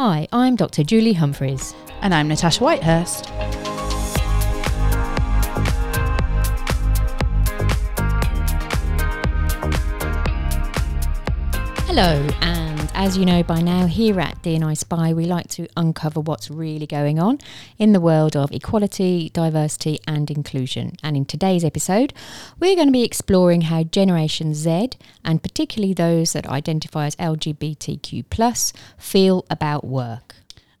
Hi, I'm Dr. Julie Humphreys. And I'm Natasha Whitehurst. Hello, and as you know by now, here at D&I Spy, we like to uncover what's really going on in the world of equality, diversity, and inclusion. And in today's episode, we're going to be exploring how Generation Z, and particularly those that identify as LGBTQ, feel about work.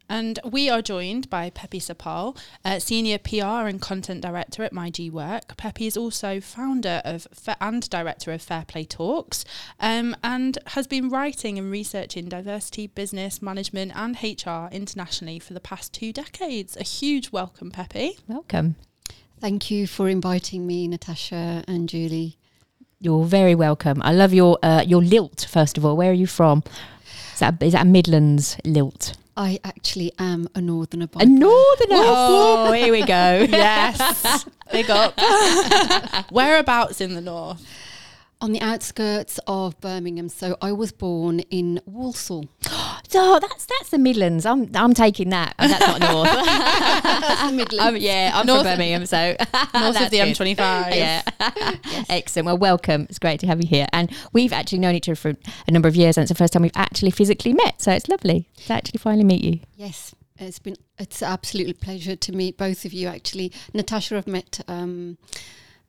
And we are joined by Pepi Sappal, uh, Senior PR and Content Director at myGwork. Pepi is also founder of and director of Fair Play Talks um, and has been writing and researching diversity, business, management, and HR internationally for the past two decades. A huge welcome, Pepi. Welcome. Thank you for inviting me, Natasha and Julie. You're very welcome. I love your uh, your lilt, first of all. Where are you from? Is that, is that Midlands lilt? I actually am a northerner. a northerner. Oh, here we go. yes, big up. Whereabouts in the north? On the outskirts of Birmingham. So I was born in Walsall. oh, that's that's the Midlands. I'm I'm taking that. That's not north. that's the Midlands. Um, yeah, I'm north from Birmingham, so north of the M25. Yeah, yes. excellent. Well, welcome. It's great to have you here, and we've actually known each other for a number of years, and it's the first time we've actually physically met. So it's lovely to actually finally meet you. Yes, it's been it's absolutely pleasure to meet both of you. Actually, Natasha, I've met. Um,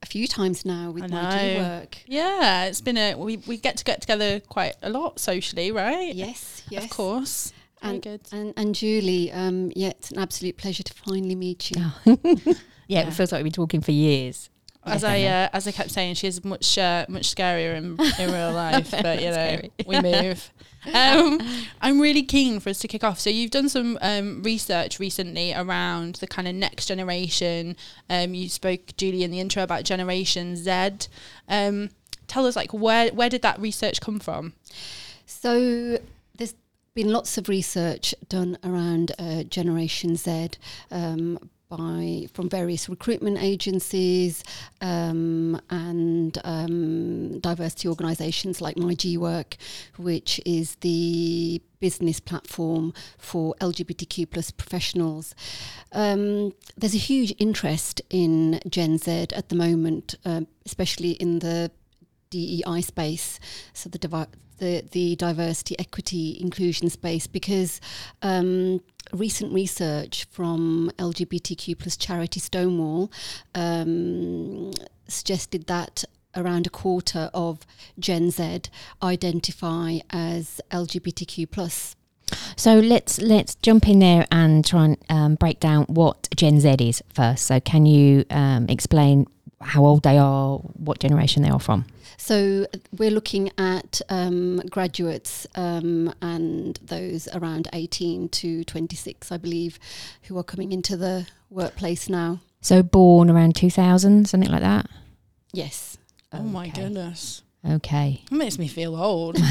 a few times now with my work. Yeah, it's been a we, we get to get together quite a lot socially, right? Yes, yes, of course. Very and, good. And, and Julie, um, yeah, it's an absolute pleasure to finally meet you. Oh. yeah, yeah, it feels like we've been talking for years. As I uh, as I kept saying, she's much uh, much scarier in, in real life, but you know we move. Um, I'm really keen for us to kick off. So you've done some um, research recently around the kind of next generation. Um, you spoke, Julie, in the intro about Generation Z. Um, tell us, like, where where did that research come from? So there's been lots of research done around uh, Generation Z um, by from various recruitment agencies um, and um, diversity organisations like myGwork, which is the business platform for LGBTQ plus professionals. Um, there's a huge interest in Gen Z at the moment, uh, especially in the DEI space, so the, divi- the the diversity, equity, inclusion space, because um, recent research from LGBTQ plus charity Stonewall um, suggested that around a quarter of Gen Z identify as LGBTQ plus. So let's let's jump in there and try and um, break down what Gen Z is first. So can you um, explain how old they are, what generation they are from? So we're looking at um, graduates um, and those around 18 to 26, I believe, who are coming into the workplace now. So born around 2000, something like that? Yes. Oh okay. my goodness. Okay. It makes me feel old. and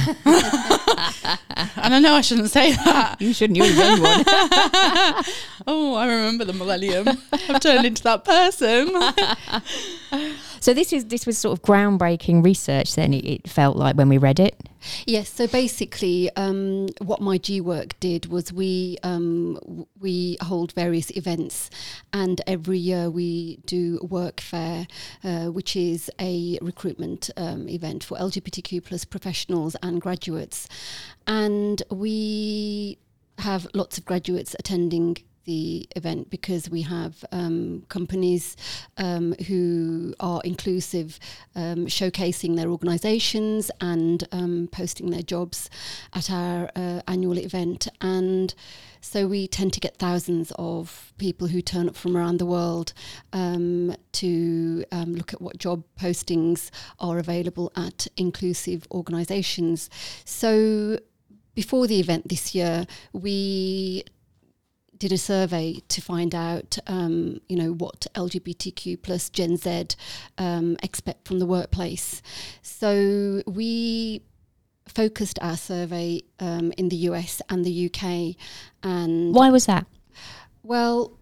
I know I shouldn't say that. You shouldn't. You're a young one. oh, I remember the millennium. I've turned into that person. So this is this was sort of groundbreaking research. Then it, it felt like when we read it. Yes. So basically, um, what G Work did was we um, we hold various events, and every year we do work fair, uh, which is a recruitment um, event for LGBTQ plus professionals and graduates, and we have lots of graduates attending the event because we have um, companies um, who are inclusive, um, showcasing their organisations and um, posting their jobs at our uh, annual event. And so we tend to get thousands of people who turn up from around the world um, to um, look at what job postings are available at inclusive organisations. So before the event this year, we did a survey to find out, um, you know, what LGBTQ plus Gen Z um, expect from the workplace. So we focused our survey um, in the US and the UK. And why was that? Well,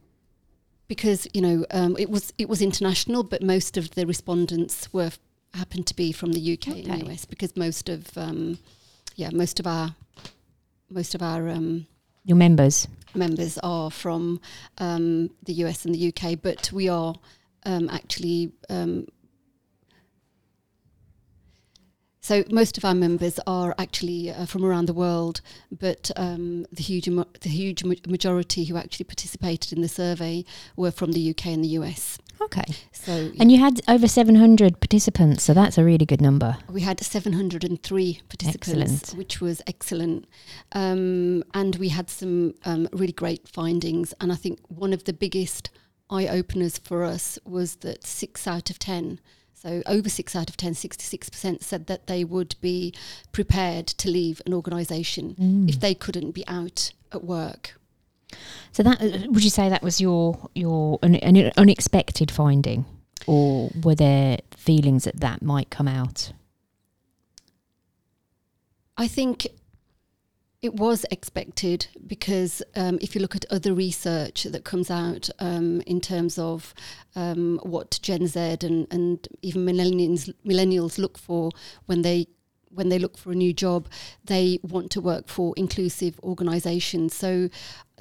because you know um, it was it was international, but most of the respondents were happened to be from the UK okay. and US because most of um, yeah most of our most of our um, your members members are from um, the US and the UK, but we are um, actually um, so most of our members are actually uh, from around the world, but um, the huge the huge majority who actually participated in the survey were from the UK and the US. Okay. So and you had over 700 participants, so that's a really good number. We had 703 participants, excellent. which was excellent. Um, and we had some um, really great findings. And I think one of the biggest eye openers for us was that six out of 10 so over six out of 10, 66% said that they would be prepared to leave an organisation mm. if they couldn't be out at work. So that uh, would you say that was your your an, an unexpected finding, or were there feelings that that might come out? I think it was expected because um, if you look at other research that comes out um, in terms of um, what Gen Z and, and even millennials millennials look for when they when they look for a new job, they want to work for inclusive organisations. So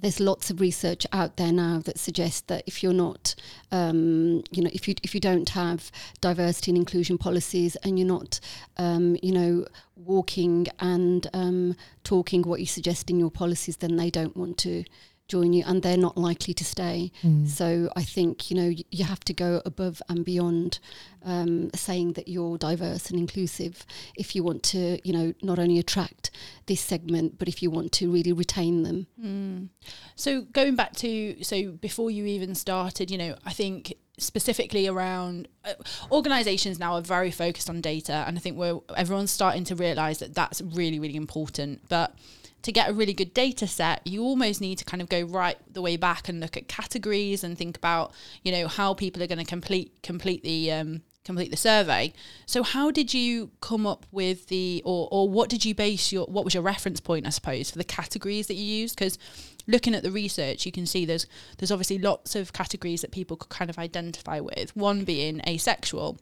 there's lots of research out there now that suggests that if you're not, um, you know, if you if you don't have diversity and inclusion policies and you're not, um, you know, walking and um, talking what you suggest in your policies, then they don't want to join you and they're not likely to stay. Mm. So I think, you know, you have to go above and beyond um, saying that you're diverse and inclusive if you want to, you know, not only attract this segment, but if you want to really retain them. Mm. So going back to, so before you even started, you know, I think specifically around uh, organizations now are very focused on data and i think we're everyone's starting to realize that that's really really important but to get a really good data set, you almost need to kind of go right the way back and look at categories and think about, you know, how people are going to complete complete the um, complete the survey. So how did you come up with the or or what did you base your what was your reference point I suppose for the categories that you used because looking at the research you can see there's there's obviously lots of categories that people could kind of identify with one being asexual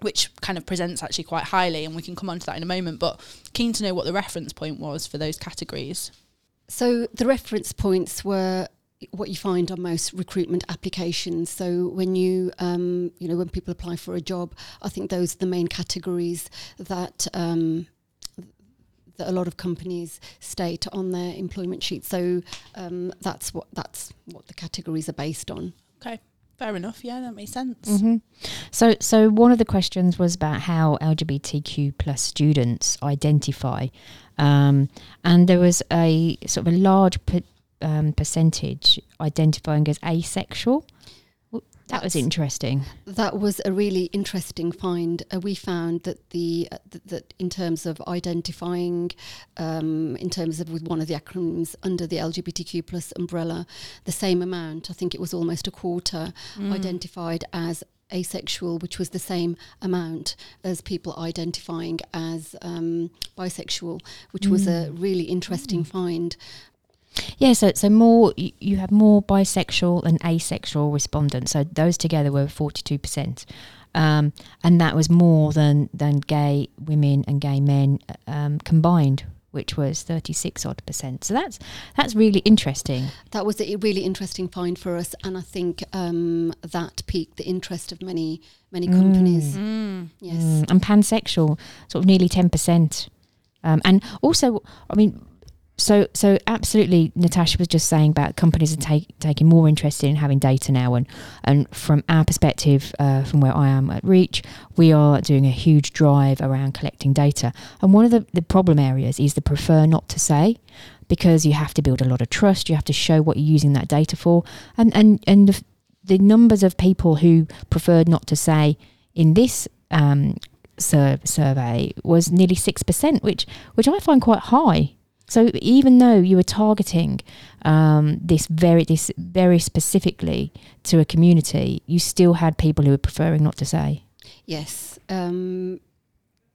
which kind of presents actually quite highly, and we can come on to that in a moment. But keen to know what the reference point was for those categories. So the reference points were what you find on most recruitment applications. So when you, um, you know, when people apply for a job, I think those are the main categories that. Um, that a lot of companies state on their employment sheet. So um, that's what that's what the categories are based on. Okay. Fair enough. Yeah, that makes sense. Mm-hmm. So, so one of the questions was about how LGBTQ plus students identify, um, and there was a sort of a large per, um, percentage identifying as asexual. That was interesting. That was a really interesting find. Uh, we found that the uh, th- that in terms of identifying, um, in terms of with one of the acronyms under the LGBTQ plus umbrella, the same amount. I think it was almost a quarter mm. identified as asexual, which was the same amount as people identifying as um, bisexual, which mm. was a mm. really interesting mm. find. Yeah, so so more you have more bisexual and asexual respondents. So those together were forty two percent, um, and that was more than than gay women and gay men um, combined, which was thirty six odd percent. So that's that's really interesting. That was a really interesting find for us, and I think um, that piqued the interest of many many companies. Mm. Mm. Yes, mm. and pansexual, sort of nearly ten percent. Um, and also, I mean, so, so absolutely, Natasha was just saying about companies are take, taking more interest in having data now, and and from our perspective, uh, from where I am at Reach, we are doing a huge drive around collecting data. And one of the, the problem areas is the prefer not to say, because you have to build a lot of trust. You have to show what you're using that data for, and and and the, the numbers of people who preferred not to say in this um, sur- survey was nearly six percent, which which I find quite high So even though you were targeting um, this very this very specifically to a community, you still had people who were preferring not to say. Yes, um,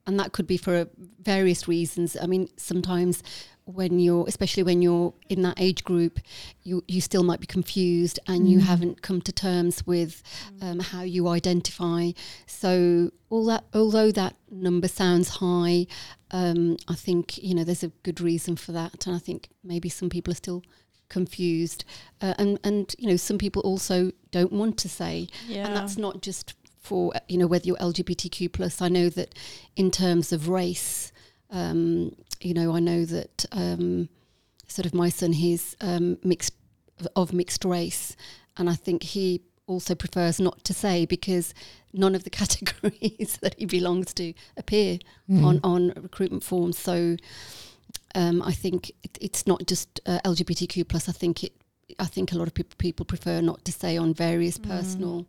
and that could be for various reasons. I mean, sometimes when you're especially when you're in that age group you you still might be confused and mm. you haven't come to terms with um, how you identify so all that although that number sounds high um, I think you know there's a good reason for that and I think maybe some people are still confused uh, and and you know some people also don't want to say yeah. and that's not just for you know whether you're LGBTQ plus I know that in terms of race um, you know, I know that um, sort of my son, he's um, mixed of mixed race, and I think he also prefers not to say because none of the categories that he belongs to appear mm. on on recruitment forms. So um, I think it, it's not just uh, LGBTQ plus. I think it. I think a lot of people people prefer not to say on various mm. personal,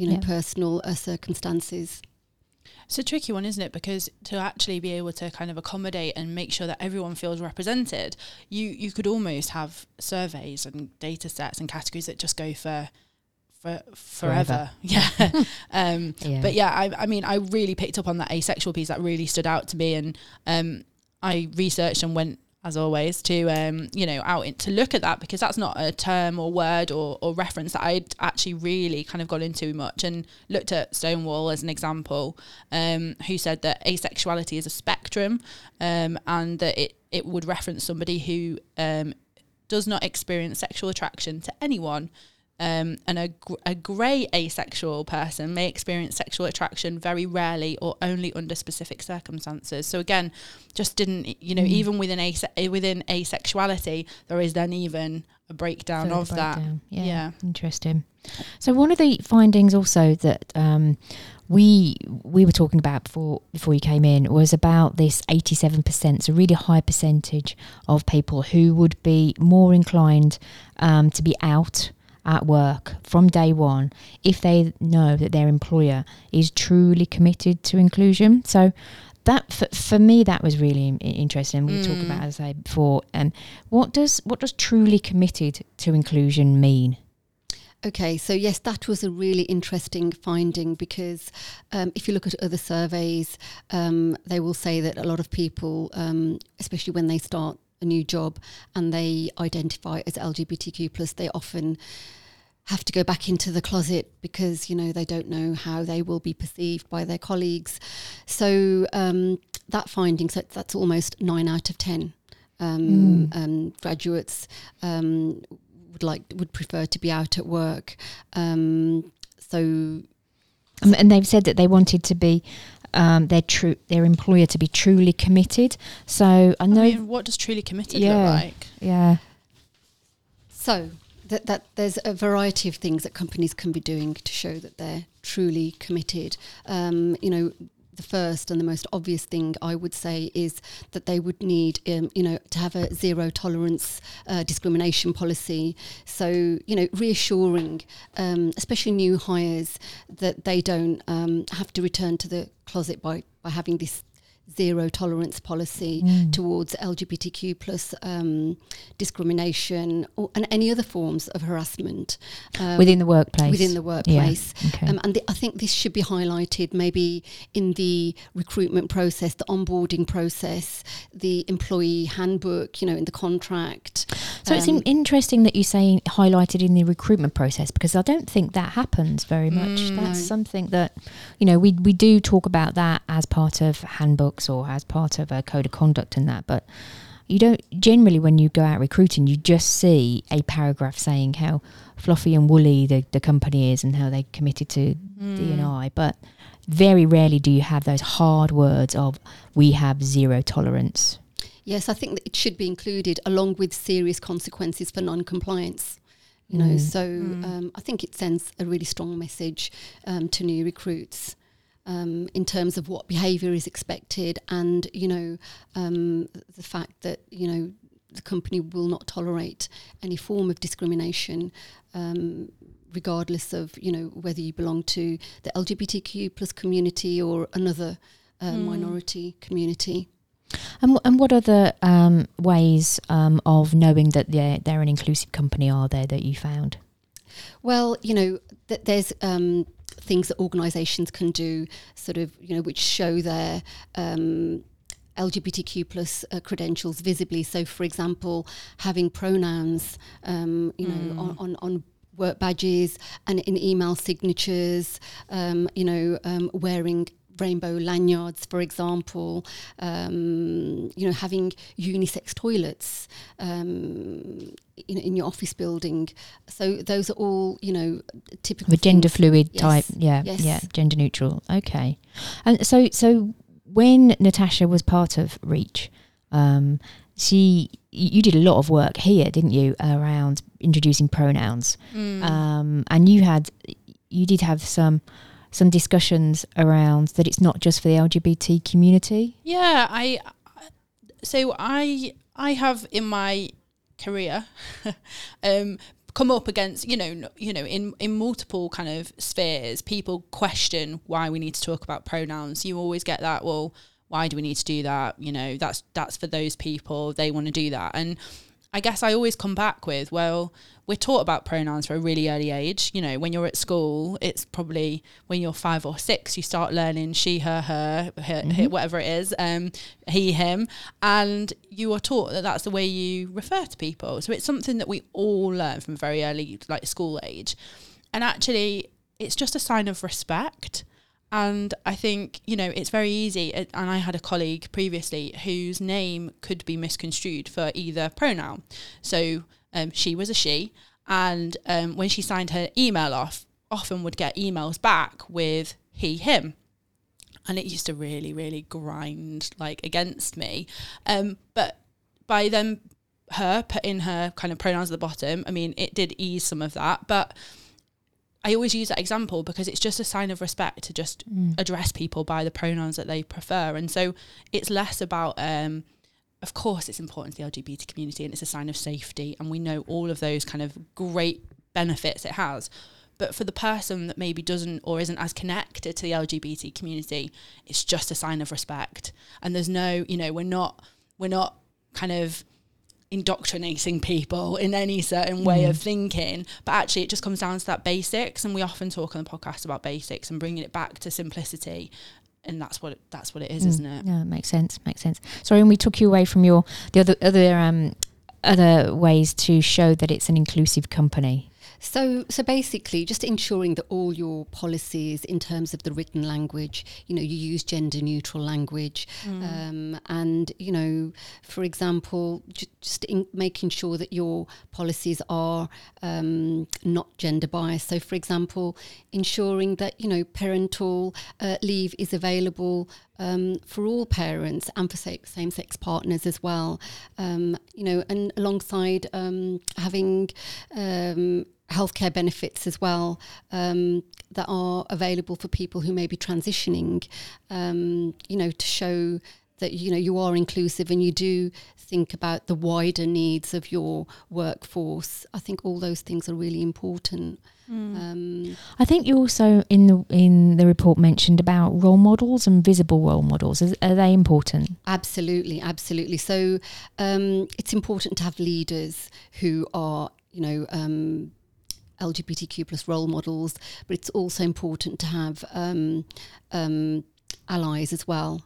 you know, yeah. personal uh, circumstances. It's a tricky one, isn't it? Because to actually be able to kind of accommodate and make sure that everyone feels represented, you you could almost have surveys and data sets and categories that just go for for forever. forever. Yeah. um, yeah. But yeah, I, I mean, I really picked up on that asexual piece that really stood out to me, and um, I researched and went as always, to um, you know, out in, to look at that because that's not a term or word or, or reference that I'd actually really kind of got into much and looked at Stonewall as an example, um, who said that asexuality is a spectrum, um, and that it it would reference somebody who um, does not experience sexual attraction to anyone um, and a, a grey asexual person may experience sexual attraction very rarely or only under specific circumstances. So again, just didn't you know mm. even within ase- within asexuality there is then even a breakdown Further of breakdown. that. Yeah, yeah, interesting. So one of the findings also that um, we we were talking about before before you came in was about this 87%, so really high percentage of people who would be more inclined um, to be out at work from day one if they know that their employer is truly committed to inclusion. So that for, for me that was really interesting. We mm. talked about as I before. Um, what does what does truly committed to inclusion mean? Okay, so yes, that was a really interesting finding because um, if you look at other surveys, um, they will say that a lot of people, um, especially when they start a new job and they identify as LGBTQ plus, they often have to go back into the closet because you know they don't know how they will be perceived by their colleagues. So um, that finding, so that's almost nine out of ten um, mm. um, graduates um, would like would prefer to be out at work. Um, so. and they've said that they wanted to be um, their true their employer to be truly committed. So I know. I mean, what does truly committed yeah, look like? Yeah. So that, that there's a variety of things that companies can be doing to show that they're truly committed. Um, you know, the first and the most obvious thing I would say is that they would need, um, you know, to have a zero tolerance uh, discrimination policy. So, you know, reassuring, um, especially new hires, that they don't um, have to return to the closet by, by having this zero tolerance policy mm. towards LGBTQ plus um, discrimination or, and any other forms of harassment um, within the workplace. Within the workplace, yeah. okay. um, and the, I think this should be highlighted maybe in the recruitment process, the onboarding process, the employee handbook, you know, in the contract. So it's um, interesting that you say highlighted in the recruitment process because I don't think that happens very much. Mm, That's no. something that you know we we do talk about that as part of handbooks or as part of a code of conduct and that, but you don't generally when you go out recruiting you just see a paragraph saying how fluffy and woolly the, the company is and how they committed to mm. D&I but very rarely do you have those hard words of we have zero tolerance yes I think that it should be included along with serious consequences for non-compliance you know mm. so mm. Um, I think it sends a really strong message um, to new recruits um, in terms of what behaviour is expected, and you know um, the fact that you know the company will not tolerate any form of discrimination. Um, regardless of you know whether you belong to the LGBTQ plus community or another uh, mm. minority community. And, and what other um, ways um, of knowing that they're, they're an inclusive company are there that you found? Well, you know, th- there's um, things that organisations can do, sort of, you know, which show their um, LGBTQ plus uh, credentials visibly. So, for example, having pronouns, um, you know, on, on, on work badges and in email signatures, um, you know, um, wearing rainbow lanyards, for example, um, you know, having unisex toilets, um, you know, in your office building. So those are all, you know, typical. The gender things. fluid Yes. type, yeah, Yes. yeah, gender neutral. Okay, and so so when Natasha was part of Reach, um, she you did a lot of work here, didn't you, around introducing pronouns, Mm. um, and you had you did have some some discussions around that it's not just for the LGBT community. Yeah, I so I I have in my career um come up against you know you know in in multiple kind of spheres people question why we need to talk about pronouns. You always get that well why do we need to do that? You know that's that's for those people. They want to do that. And I guess I always come back with, well, we're taught about pronouns for a really early age. You know, when you're at school, it's probably when you're five or six, you start learning she, her, her, her, her whatever it is, um, he, him, and you are taught that that's the way you refer to people. So it's something that we all learn from very early, like school age, and actually, it's just a sign of respect. And I think, you know, it's very easy. uh, And I had a colleague previously whose name could be misconstrued for either pronoun. So um, she was a she. And um, when she signed her email off, often would get emails back with he, him. And it used to really, really grind like against me. Um, but by them, her putting her kind of pronouns at the bottom, I mean, it did ease some of that. But I always use that example because it's just a sign of respect to just address people by the pronouns that they prefer. And so it's less about, um, of course, it's important to the LGBT community and it's a sign of safety. And we know all of those kind of great benefits it has. But for the person that maybe doesn't or isn't as connected to the LGBT community, it's just a sign of respect. And there's no, you know, we're not, we're not kind of indoctrinating people in any certain way of thinking but actually it just comes down to that basics and we often talk on the podcast about basics and bringing it back to simplicity and that's what it, that's what it is isn't it Yeah, makes sense. Makes sense. Sorry, and we took you away from your the other other um other ways to show that it's an inclusive company. So, so basically, just ensuring that all your policies, in terms of the written language, you know, you use gender neutral language, um, and you know, for example, j- just in making sure that your policies are um, not gender biased. So, for example, ensuring that you know parental uh, leave is available um, for all parents and for same sex partners as well. Um, you know, and alongside um, having um, healthcare benefits as well um, that are available for people who may be transitioning. Um, you know, to show that you know you are inclusive and you do think about the wider needs of your workforce. I think all those things are really important. Um, I think you also in the in the report mentioned about role models and visible role models. Is, are they important? Absolutely, absolutely. So um, it's important to have leaders who are, you know, um, LGBTQ plus role models, but it's also important to have um, um, allies as well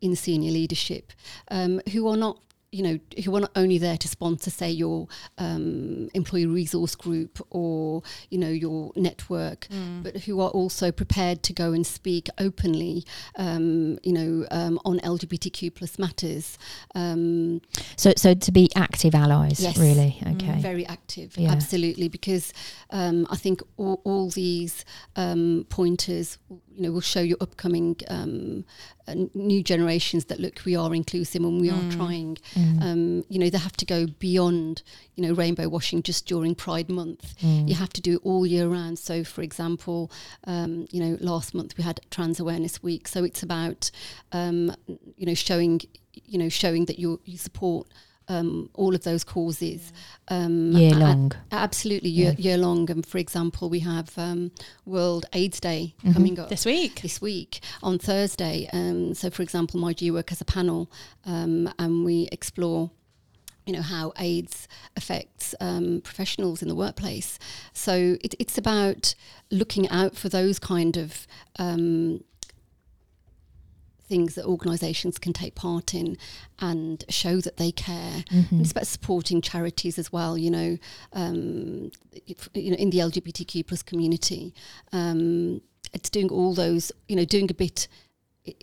in senior leadership um, who are not. You know, who are not only there to sponsor, say, your um, employee resource group or you know your network, but who are also prepared to go and speak openly, um, you know, um, on LGBTQ plus matters. Um, So so to be active allies, Yes. really. Okay. very active, Yeah. absolutely, because um, I think all, all these um, pointers, you know, will show your upcoming um, uh, new generations that look, we are inclusive and we are trying. Um, you know, they have to go beyond, you know, rainbow washing just during Pride Month. You have to do it all year round. So, for example, um, you know, last month we had Trans Awareness Week, so it's about, um, you know, showing, you know, showing that you you support um, all of those causes um, Year a- long. absolutely year, Yeah. year long. And for example, we have um, World AIDS Day Mhm. coming up This week. this week on Thursday. Um, so, for example, myGwork as a panel, um, and we explore. You know how AIDS affects um, professionals in the workplace. So it, it's about looking out for those kind of um, things that organisations can take part in and show that they care. Mm-hmm. And it's about supporting charities as well. You know, um, you know, in the LGBTQ plus community, um, it's doing all those. You know, doing a bit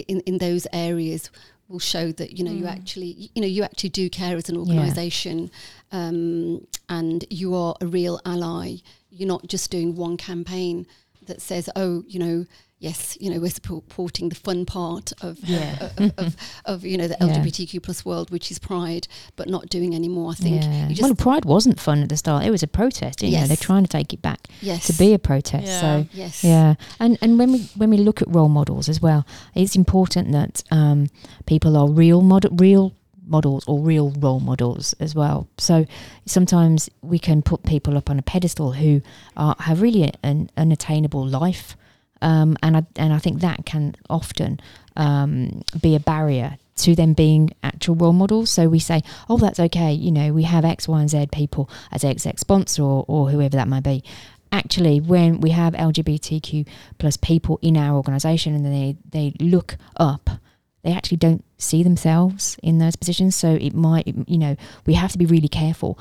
in in those areas will show that you know you Mm. actually you know you actually do care as an Yeah. organisation, um, and you are a real ally. You're not just doing one campaign that says, oh, you know. Yes, you know we're supporting the fun part of Yeah. of, of, of you know the LGBTQ plus world, which is Pride, but not doing any more. I think yeah. you just well, Pride wasn't fun at the start. It was a protest. You know, they're trying to take it back yes to be a protest. Yeah. So yes Yeah, and and when we when we look at role models as well, it's important that um, people are real model real models or real role models as well. So sometimes we can put people up on a pedestal who are have really an unattainable life, um, and I and I think that can often um, be a barrier to them being actual role models. So we say, oh, that's okay. You know, we have X, Y, and Z people as exec sponsor or, or whoever that might be actually when we have lgbtq plus people in our organization and they they look up they actually don't see themselves in those positions so it might you know we have to be really careful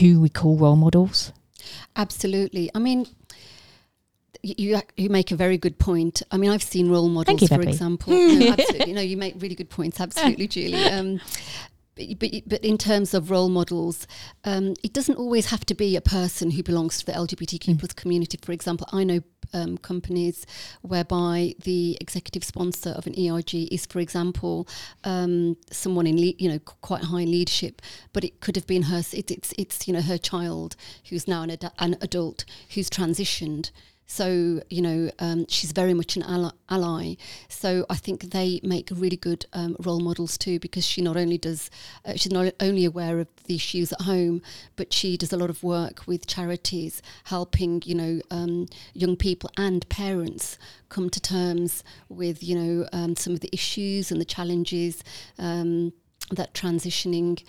who we call role models absolutely. I mean, you you make a very good point. I mean, I've seen role models, you, for example. no, absolutely, no, you make really good points. Absolutely, Julie. Um, but, but but in terms of role models, um, it doesn't always have to be a person who belongs to the LGBTQ Mm. plus community. For example, I know um, companies whereby the executive sponsor of an ERG is, for example, um, someone in le- you know quite high leadership, but it could have been her. It, it's it's you know her child who's now an, ad- an adult who's transitioned. So you know um, she's very much an ally. So I think they make really good um, role models too, because she not only does uh, she's not only aware of the issues at home, but she does a lot of work with charities, helping you know um, young people and parents come to terms with you know um, some of the issues and the challenges um, that transitioning.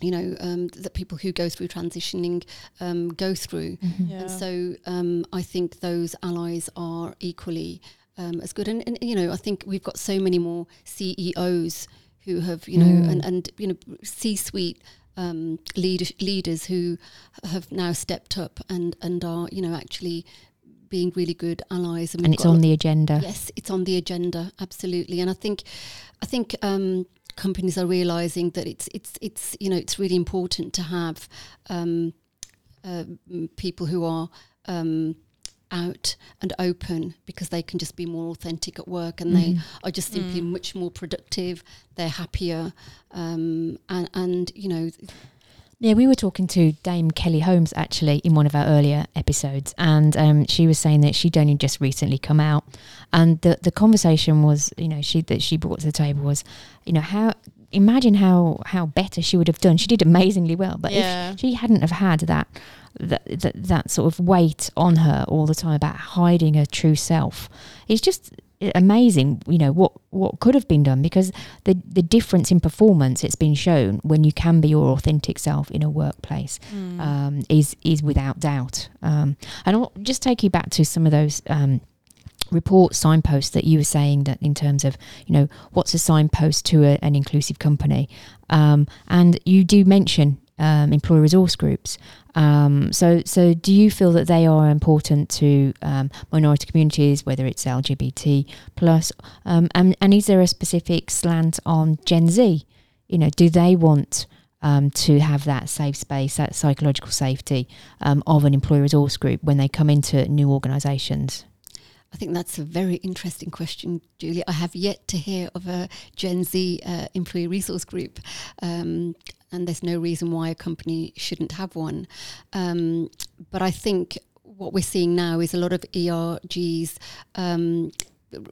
You know um, that people who go through transitioning um, go through, Yeah. and so um, I think those allies are equally um, as good. And, and you know, I think we've got so many more CEOs who have, you know, Mm. and, and you know, C-suite um, lead, leaders who have now stepped up and and are, you know, actually being really good allies. and we've it's got a on the agenda Yes, it's on the agenda, absolutely. And I think, I think um, companies are realizing that it's it's it's you know it's really important to have um, uh, people who are um, out and open because they can just be more authentic at work and they Mhm. are just simply Mm. much more productive. They're happier, um, and and you know Yeah, we were talking to Dame Kelly Holmes actually in one of our earlier episodes, and um, she was saying that she'd only just recently come out, and the the conversation was, you know, she that she brought to the table was, you know, how imagine how how better she would have done. She did amazingly well, but Yeah. if she hadn't have had that. That, that that sort of weight on her all the time about hiding her true self it's just amazing you know what what could have been done because the the difference in performance it's been shown when you can be your authentic self in a workplace Mm. um, is is without doubt. Um, and I'll just take you back to some of those um, report signposts that you were saying that in terms of you know what's a signpost to a, an inclusive company, um, and you do mention um, employee resource groups. Um, so so do you feel that they are important to um, minority communities, whether it's LGBT plus, um, and and is there a specific slant on Gen Z? You know, do they want um, to have that safe space, that psychological safety um, of an employee resource group when they come into new organisations? I think that's a very interesting question, Julie. I have yet to hear of a Gen Z uh, employee resource group, um, and there's no reason why a company shouldn't have one. Um, but I think what we're seeing now is a lot of ERGs. Um,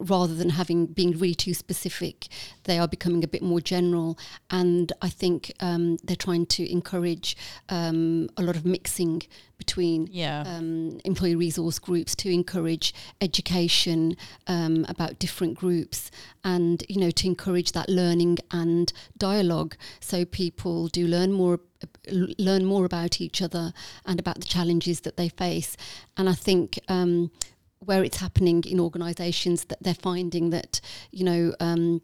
rather than having being really too specific, they are becoming a bit more general. And I think um, they're trying to encourage um, a lot of mixing between Yeah. um, employee resource groups to encourage education um, about different groups and you know to encourage that learning and dialogue so people do learn more learn more about each other and about the challenges that they face and I think um, where it's happening in organisations that they're finding that you know um,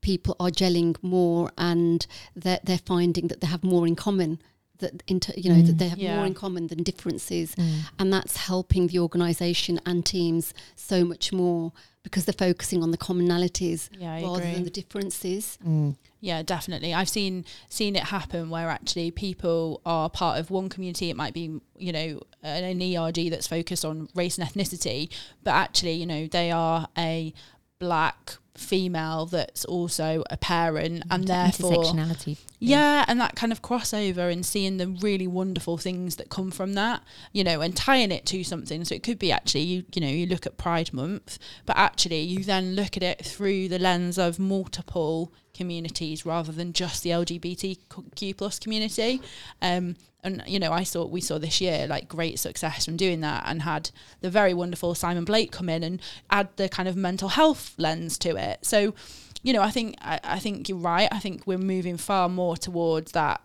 people are gelling more and they're, they're finding that they have more in common that inter, you know that mm. they have Yeah. more in common than differences mm. and that's helping the organisation and teams so much more because they're focusing on the commonalities Yeah, rather agree. than the differences. Mm. Yeah, definitely. I've seen seen it happen where actually people are part of one community. It might be you know an, an ERG that's focused on race and ethnicity, but actually you know they are a black female that's also a parent and therefore intersectionality. yeah, and that kind of crossover and seeing the really wonderful things that come from that, you know, and tying it to something. So it could be actually you, you know, you look at Pride Month, but actually you then look at it through the lens of multiple communities rather than just the LGBTQ plus community. Um, and you know, I saw we saw this year like great success from doing that, and had the very wonderful Simon Blake come in and add the kind of mental health lens to it. So you know, I think I, I think you're right. I think we're moving far more towards that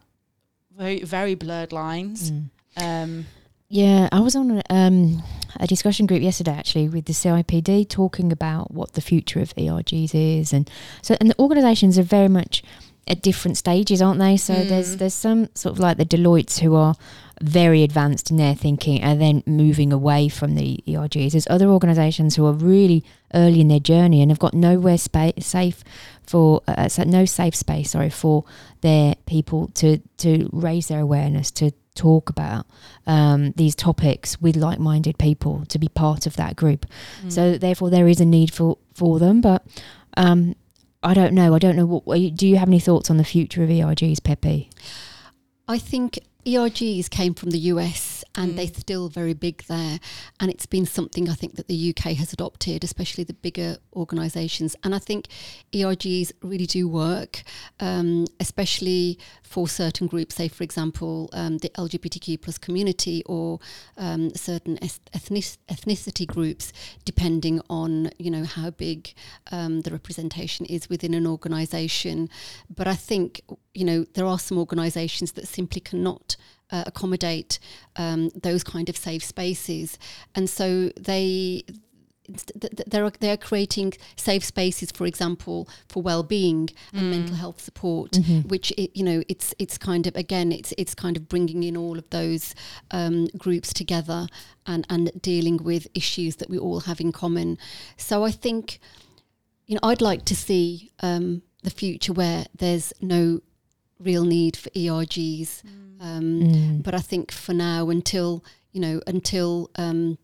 very very blurred lines. Um, Yeah, I was on a, um, a discussion group yesterday actually with the CIPD talking about what the future of ERGs is, and so and the organisations are very much at different stages, aren't they? So there's there's some sort of like the Deloitte's who are very advanced in their thinking and then moving away from the ERGs. There's other organisations who are really early in their journey and have got nowhere spa- safe for uh, so no safe space, sorry, for their people to to raise their awareness to talk about um, these topics with like-minded people to be part of that group. So therefore, there is a need for for them. But um, I don't know. I don't know. What, what- do you have any thoughts on the future of ERGs, Pepi? I think ERGs came from the US and they're still very big there. And it's been something I think that the UK has adopted, especially the bigger organisations. And I think ERGs really do work, um, especially for certain groups, say, for example, um, the LGBTQ plus community or um, certain eth- ethnic- ethnicity groups, depending on, you know, how big um, the representation is within an organisation. But I think, you know, there are some organisations that simply cannot uh, accommodate um, those kind of safe spaces, and so they th- th- they're they're creating safe spaces, for example, for well-being and mental health support, which it, you know it's it's kind of again it's it's kind of bringing in all of those um, groups together and and dealing with issues that we all have in common. So I think you know I'd like to see um, the future where there's no real need for ERGs. Um, But I think for now, until you know, until um,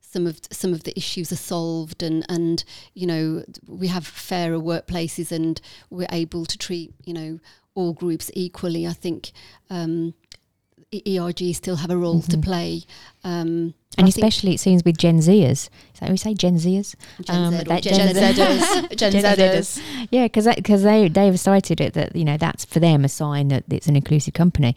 some of some of the issues are solved, and and you know, we have fairer workplaces, and we're able to treat you know all groups equally. I think um, ERGs still have a role to play. And I especially it seems with Gen Zers. Is that we say Gen Zers? Gen Um, that Gen Gen Zers, Gen Zers. Yeah, because because they they've cited it that you know that's for them a sign that it's an inclusive company.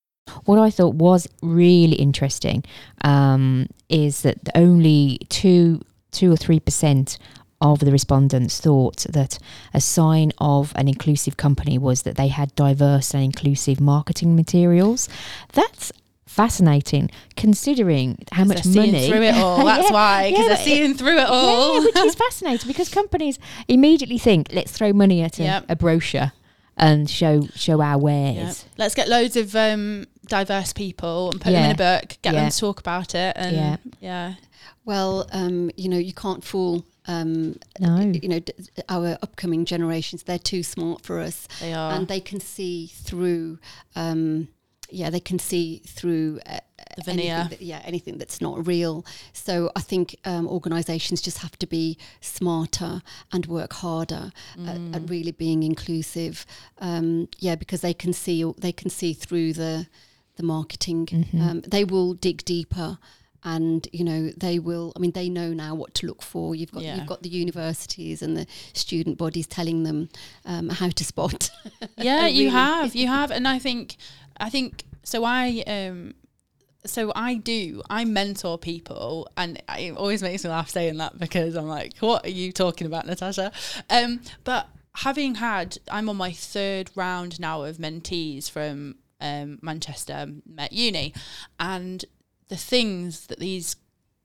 What I thought was really interesting um, is that only two two or three percent of the respondents thought that a sign of an inclusive company was that they had diverse and inclusive marketing materials. That's fascinating considering how much they're money through it all. That's Yeah, why, because yeah, they're seeing through it all. Yeah, which is fascinating because companies immediately think, let's throw money at a, Yep. a brochure and show show our Yeah. wares. Let's get loads of um, diverse people and put them in a book, get Yeah. them to talk about it, and Yeah. yeah, Well, um, you know, you can't fool um, No. you know, d- our upcoming generations, they're too smart for us. They are. And they can see through, um, yeah, they can see through uh, The anything veneer. that- yeah, anything that's not real. So I think um, organisations just have to be smarter and work harder at, Mm. at really being inclusive. Um, yeah, because they can see they can see through the the marketing. Mm-hmm. Um, they will dig deeper. And you know they will. I mean, they know now what to look for. You've got Yeah. you've got the universities and the student bodies telling them um, how to spot. yeah Really. you have you have and i think i think so i um so i do i mentor people and it always makes me laugh saying that because i'm like what are you talking about natasha um but having had i'm on my third round now of mentees from um, manchester met uni and the things that these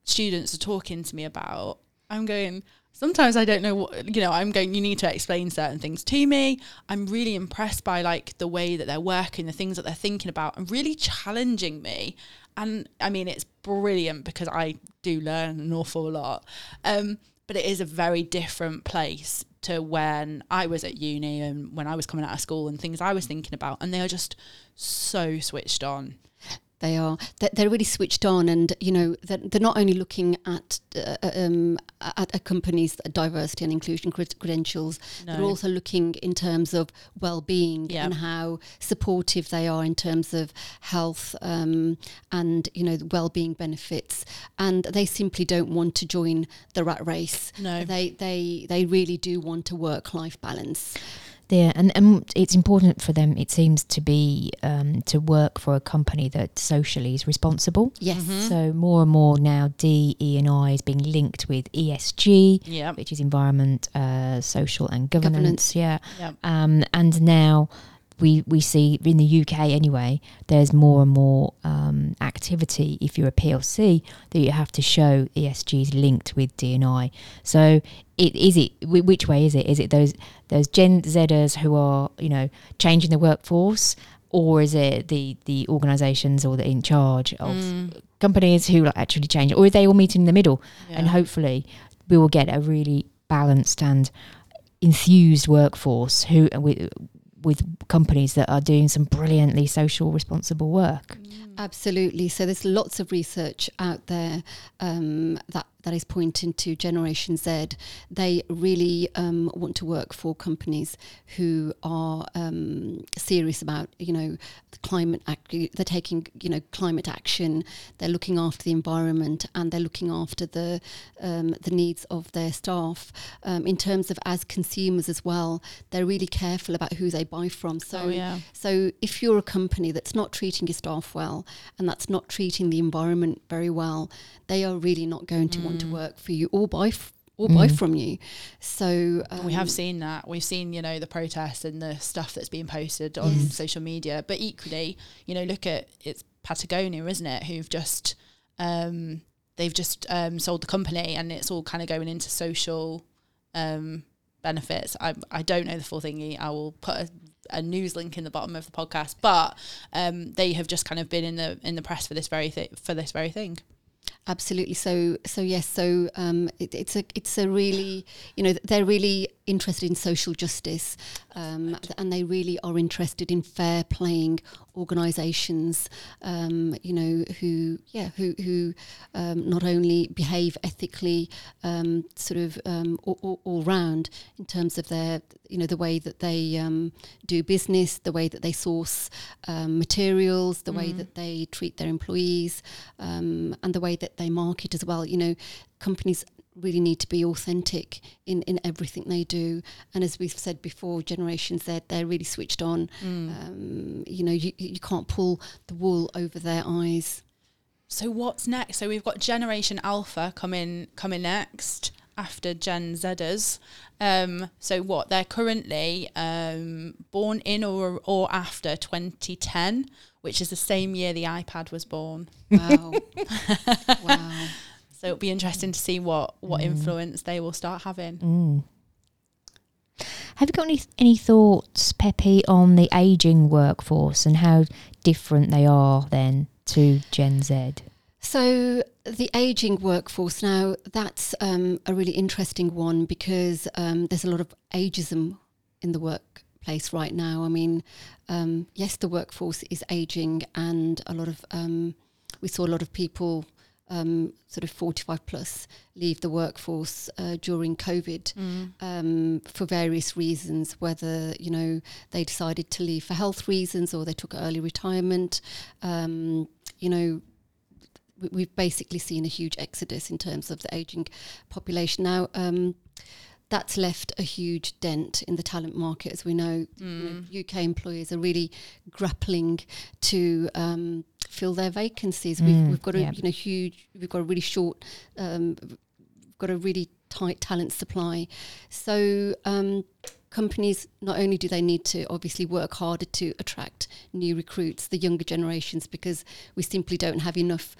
students are talking to me about, I'm going, sometimes I don't know what, you know, I'm going, you need to explain certain things to me. I'm really impressed by like the way that they're working, the things that they're thinking about, and really challenging me. And I mean, it's brilliant because I do learn an awful lot. Um, but it is a very different place to when I was at uni and when I was coming out of school and things I was thinking about. And they are just so switched on. They are. They're, they're really switched on, and you know they're, they're not only looking at uh, um, at a company's diversity and inclusion cred- credentials. They're also looking in terms of well-being Yeah. and how supportive they are in terms of health um, and you know well-being benefits. And they simply don't want to join the rat race. No. They they they really do want a work-life balance. There and, and it's important for them it seems to be um, to work for a company that socially is responsible Yes. Mm-hmm. so more and more now d e and i is being linked with esg Yeah. which is environment uh, social and governance, Governance. yeah Yeah. um, and now we we see in the UK anyway, there's more and more um, activity. If you're a PLC, that you have to show ESG is linked with D&I. So it is it which way is it? Is it those those Gen Zers who are you know changing the workforce, or is it the the organisations or the in charge of Mm. companies who like actually change, or are they all meeting in the middle? And hopefully, we will get a really balanced and enthused workforce who with with companies that are doing some brilliantly social responsible work. Absolutely. So there's lots of research out there um, that that is pointing to Generation Z. They really um, want to work for companies who are um, serious about you know the climate. Ac- they're taking you know climate action. They're looking after the environment and they're looking after the um, the needs of their staff. Um, in terms of as consumers as well, they're really careful about who they buy from. So Oh, yeah. so if you're a company that's not treating your staff well and that's not treating the environment very well, they are really not going to Mm. want to work for you or buy f- or buy Mm. from you. So um, we have seen that. We've seen, you know, the protests and the stuff that's being posted on Yes. social media. But equally, you know, look at it's Patagonia, isn't it? Who've just um, they've just um, sold the company, and it's all kind of going into social um, benefits. I I don't know the full thingy. I will put a, a news link in the bottom of the podcast, but um, they have just kind of been in the in the press for this very thi- for this very thing. Absolutely. So, so yes. So, um, it, it's a it's a really you know they're really interested in social justice, um, and they really are interested in fair playing organisations. Um, you know who yeah who who um, not only behave ethically, um, sort of um, all, all, all round in terms of their you know the way that they um, do business, the way that they source um, materials, the way that they treat their employees, um, and the way that they market as well. You know, companies really need to be authentic in, in everything they do. And as we've said before, Generation Z, they're really switched on. Um, you know, you, you can't pull the wool over their eyes. So what's next? So we've got Generation Alpha coming coming next after Gen Zers. Um, so what they're currently um, born in or or after 2010, which is the same year the iPad was born. Wow. wow. So it'll be interesting to see what what influence they will start having. Mm. Have you got any any thoughts, Pepi, on the aging workforce and how different they are then to Gen Z? So the aging workforce now that's um, a really interesting one because um, there's a lot of ageism in the workplace right now. I mean, um, yes, the workforce is aging, and a lot of um, we saw a lot of people. Um, sort of 45 plus leave the workforce uh, during COVID um, for various reasons, whether you know they decided to leave for health reasons or they took early retirement. Um, you know, we- we've basically seen a huge exodus in terms of the aging population. Now, um, that's left a huge dent in the talent market, as we know. You know, UK employers are really grappling to um, fill their vacancies. We've, Mm, we've got a yeah. you know huge. We've got a really short. Um, we've got a really tight talent supply. So. Um, companies not only do they need to obviously work harder to attract new recruits the younger generations because we simply don't have enough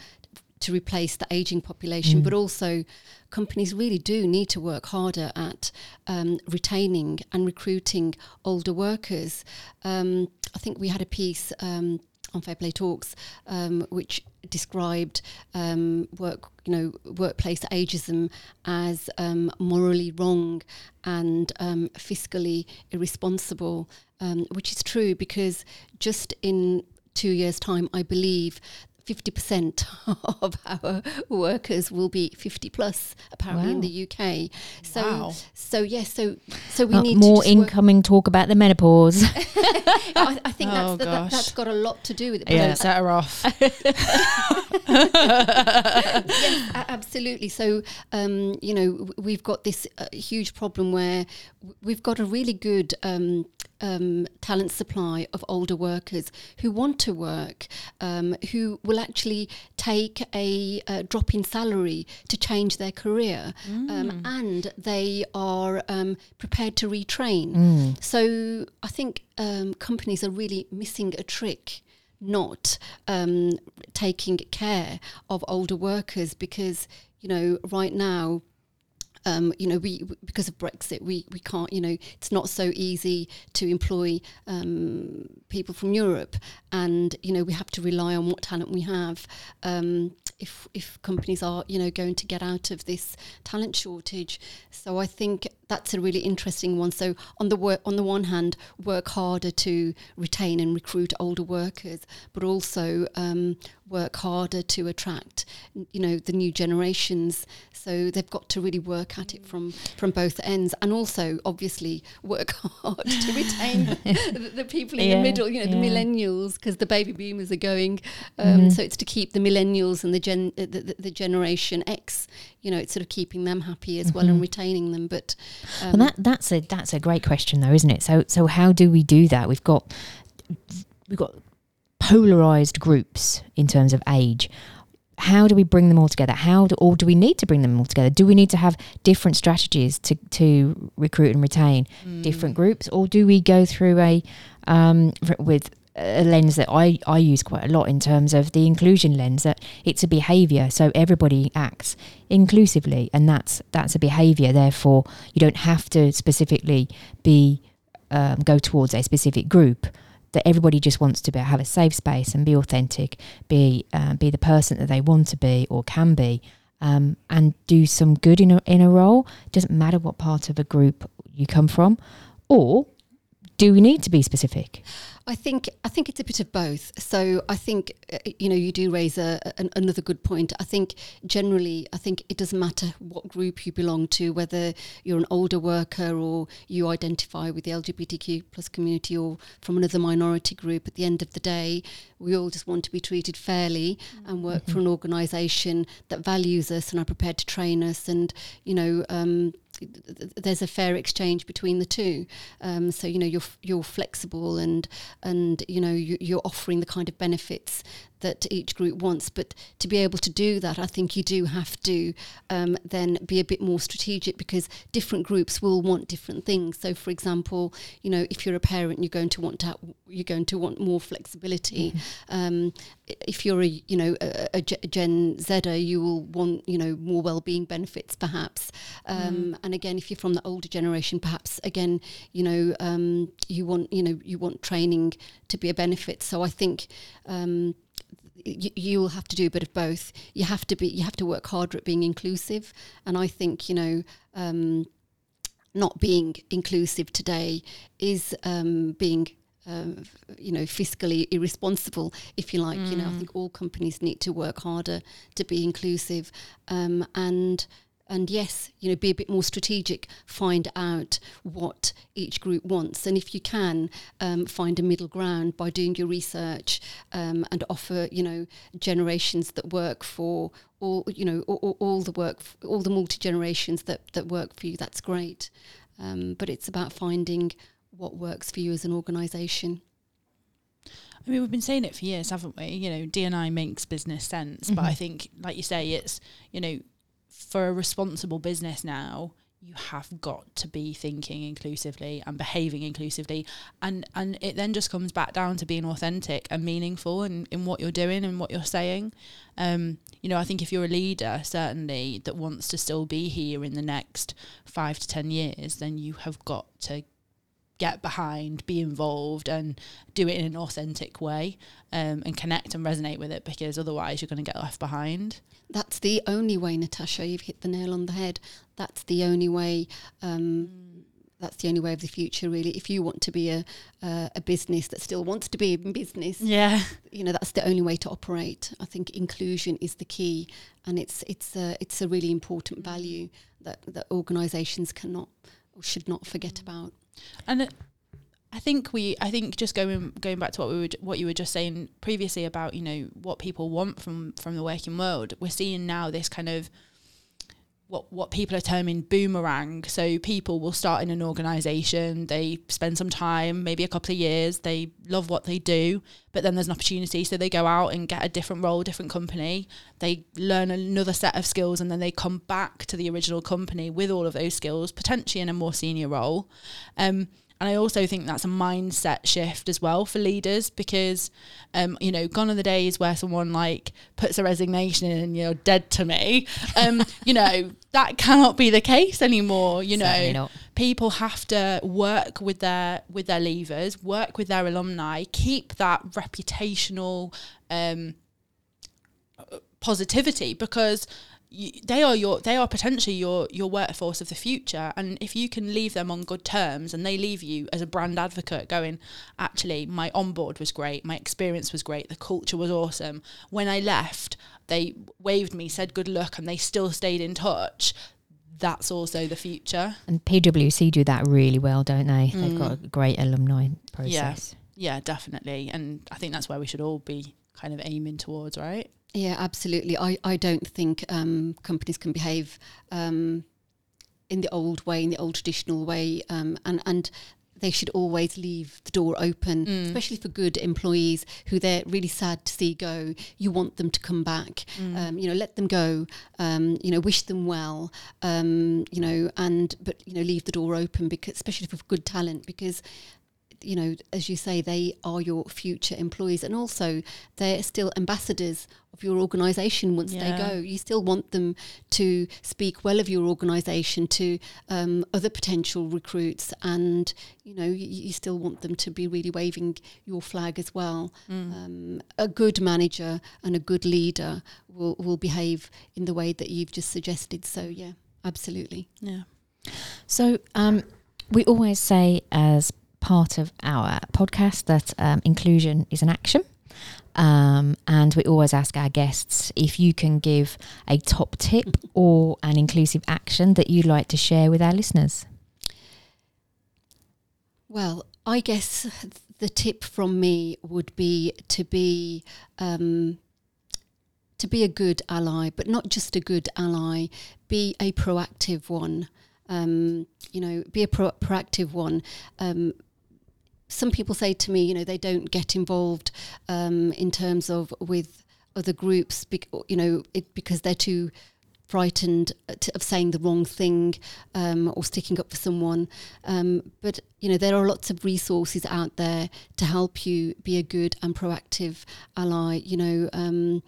to replace the aging population, but also companies really do need to work harder at um, retaining and recruiting older workers. Um, I think we had a piece um, on Fair Play Talks um, which described um, work, you know, workplace ageism as um, morally wrong and um, fiscally irresponsible, um, which is true because just in two years' time, I believe 50% of our workers will be 50 plus apparently in the UK. So Wow. so yes, so so we Uh, need more to just work- incoming talk about the menopause. I, I think Oh, that's, that, that, gosh. that's got a lot to do with it. Yeah, set her off. yes, absolutely. So, um, you know, we've got this uh, huge problem where w- we've got a really good um, um, talent supply of older workers who want to work, um, who will actually take a, uh drop in salary to change their career, um, and they are um, prepared to retrain. So, I think um, companies are really missing a trick not um, taking care of older workers because you know right now um, you know, we because of Brexit, we, we can't. You know, it's not so easy to employ um, people from Europe, and you know we have to rely on what talent we have. Um, if if companies are you know going to get out of this talent shortage, so I think that's a really interesting one. So on the work on the one hand, work harder to retain and recruit older workers, but also um, work harder to attract you know the new generations. So they've got to really work at it from from both ends, and also obviously work hard to retain the, the people in Yeah, the middle. You know, the yeah. millennials, because the baby boomers are going. Um, So it's to keep the millennials and the gen the, the, the generation X. You know, it's sort of keeping them happy as well and retaining them. But um, well, that that's a that's a great question, though, isn't it? So so how do we do that? We've got we've got polarized groups in terms of age. How do we bring them all together? How do, or do we need to bring them all together? Do we need to have different strategies to, to recruit and retain different groups, or do we go through a um, with a lens that I, I use quite a lot in terms of the inclusion lens that it's a behavior so everybody acts inclusively and that's that's a behavior. Therefore you don't have to specifically be um, go towards a specific group that everybody just wants to be, have a safe space and be authentic be uh, be the person that they want to be or can be um, and do some good in a, in a role. Doesn't matter what part of a group you come from. Or do we need to be specific I think I think it's a bit of both. So I think uh, you know you do raise a, an, another good point. I think generally I think it doesn't matter what group you belong to, whether you're an older worker or you identify with the LGBTQ plus community or from another minority group. At the end of the day, we all just want to be treated fairly and work for an organisation that values us and are prepared to train us and you know. Um, there's a fair exchange between the two. Um, so you know you're you're flexible and and you know you, you're offering the kind of benefits that each group wants. But to be able to do that, I think you do have to um, then be a bit more strategic because different groups will want different things. So, for example, you know, if you're a parent, you're going to want to have, you're going to want more flexibility. Um, if you're a you know a, a Gen Zer, you will want you know more well-being benefits, perhaps. Um, And again, if you're from the older generation, perhaps again, you know, um, you want you know you want training to be a benefit. So I think. Um, you, you will have to do a bit of both. You have to be, you have to work harder at being inclusive, and I think you know. Um, not being inclusive today is um, being um, you know, fiscally irresponsible, if you like. Mm. You know, I mm. think all companies need to work harder to be inclusive, um, and and yes, you know, be a bit more strategic. Find out what each group wants, and if you can, um, find a middle ground by doing your research um, and offer, you know, generations that work for all, you know, all, all the work, all the multi generations that that work for you. That's great, um, but it's about finding what works for you as an organisation. I mean, we've been saying it for years, haven't we? You know, D and I makes business sense, mm-hmm. but I think, like you say, it's you know, for a responsible business now, you have got to be thinking inclusively and behaving inclusively. And and it then just comes back down to being authentic and meaningful in, in what you're doing and what you're saying. Um, you know i think if you're a leader certainly that wants to still be here in the next five to ten years then you have got to get behind, be involved, and do it in an authentic way um, and connect and resonate with it because otherwise you're going to get left behind. That's the only way, Natasha. You've hit the nail on the head. That's the only way. Um, mm. That's the only way of the future, really. If you want to be a uh, a business that still wants to be in business, yeah, you know that's the only way to operate. I think inclusion is the key, and it's it's a, it's a really important value that that organisations cannot should not forget mm. about. And I think we, I think just going going back to what we were, what you were just saying previously about you know what people want from from the working world, we're seeing now this kind of what what people are terming boomerang. So people will start in an organisation, they spend some time, maybe a couple of years, they love what they do, but then there's an opportunity, so they go out and get a different role, different company. They learn another set of skills, and then they come back to the original company with all of those skills, potentially in a more senior role. Um, and I also think that's a mindset shift as well for leaders because, um, you know, gone are the days where someone like puts a resignation in and you're dead to me. Um, you know, that cannot be the case anymore. You know, people have to work with their with their leavers, work with their alumni, keep that reputational um, positivity because you, they are your they are potentially your your workforce of the future. And if you can leave them on good terms and they leave you as a brand advocate going actually my onboard was great. My experience was great. The culture was awesome. When i left they waved me said good luck and they still stayed in touch. That's also the future. And pwc do that really well don't they? Mm. they've got a great alumni process. Yeah yeah definitely. And i think that's where we should all be kind of aiming towards right yeah, absolutely. I, I don't think um, companies can behave um, in the old way, in the old traditional way, um, and and they should always leave the door open, mm. especially for good employees who they're really sad to see go. You want them to come back. Mm. Um, you know, let them go. Um, you know, wish them well. Um, you know, and but you know, leave the door open because, especially for good talent, because you know, as you say, they are your future employees, and also they're still ambassadors of your organisation once yeah. they go. You still want them to speak well of your organisation to um, other potential recruits, and you know, you, you, still want them to be really waving your flag as well. Mm. Um, a good manager and a good leader will will behave in the way that you've just suggested. So yeah, absolutely. Yeah. So um, we always say as part of our podcast that um, inclusion is an action. Um, and we always ask our guests if you can give a top tip or an inclusive action that you'd like to share with our listeners. Well, I guess the tip from me would be to be um, to be a good ally, but not just a good ally. Be a proactive one. Um, you know, be a pro- proactive one. Um, some people say to me, you know, they don't get involved um, in terms of with other groups, you know, it, because they're too frightened to, of saying the wrong thing um, or sticking up for someone. Um, but you know, there are lots of resources out there to help you be a good and proactive ally. You know, um,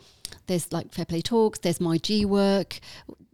there's like Fair Play Talks, there's myGwork,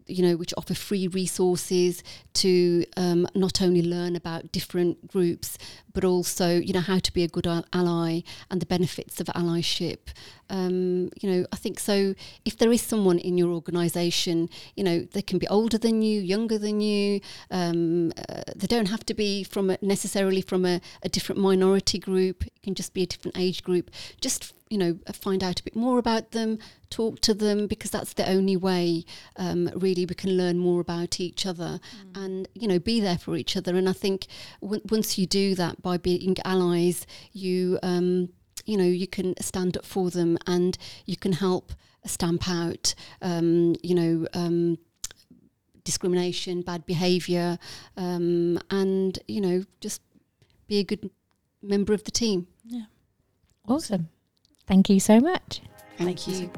you know, which offer free resources to um, not only learn about different groups, but also, you know, how to be a good ally and the benefits of allyship. Um, you know, I think so. If there is someone in your organisation, you know, they can be older than you, younger than you. Um, uh, they don't have to be from a, necessarily from a, a different minority group. It can just be a different age group. Just you know, find out a bit more about them, talk to them, because that's the only way um, really we can learn more about each other mm. and, you know, be there for each other. And I think w- once you do that by being allies, you, um, you know, you can stand up for them and you can help stamp out, um, you know, um, discrimination, bad behaviour, um, and, you know, just be a good member of the team. Yeah. Awesome. Thank you so much. Thank, you.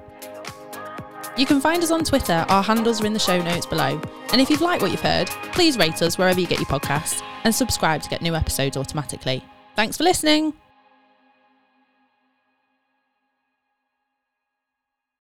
You can find us on Twitter. Our handles are in the show notes below. And if you've liked what you've heard, please rate us wherever you get your podcasts and subscribe to get new episodes automatically. Thanks for listening.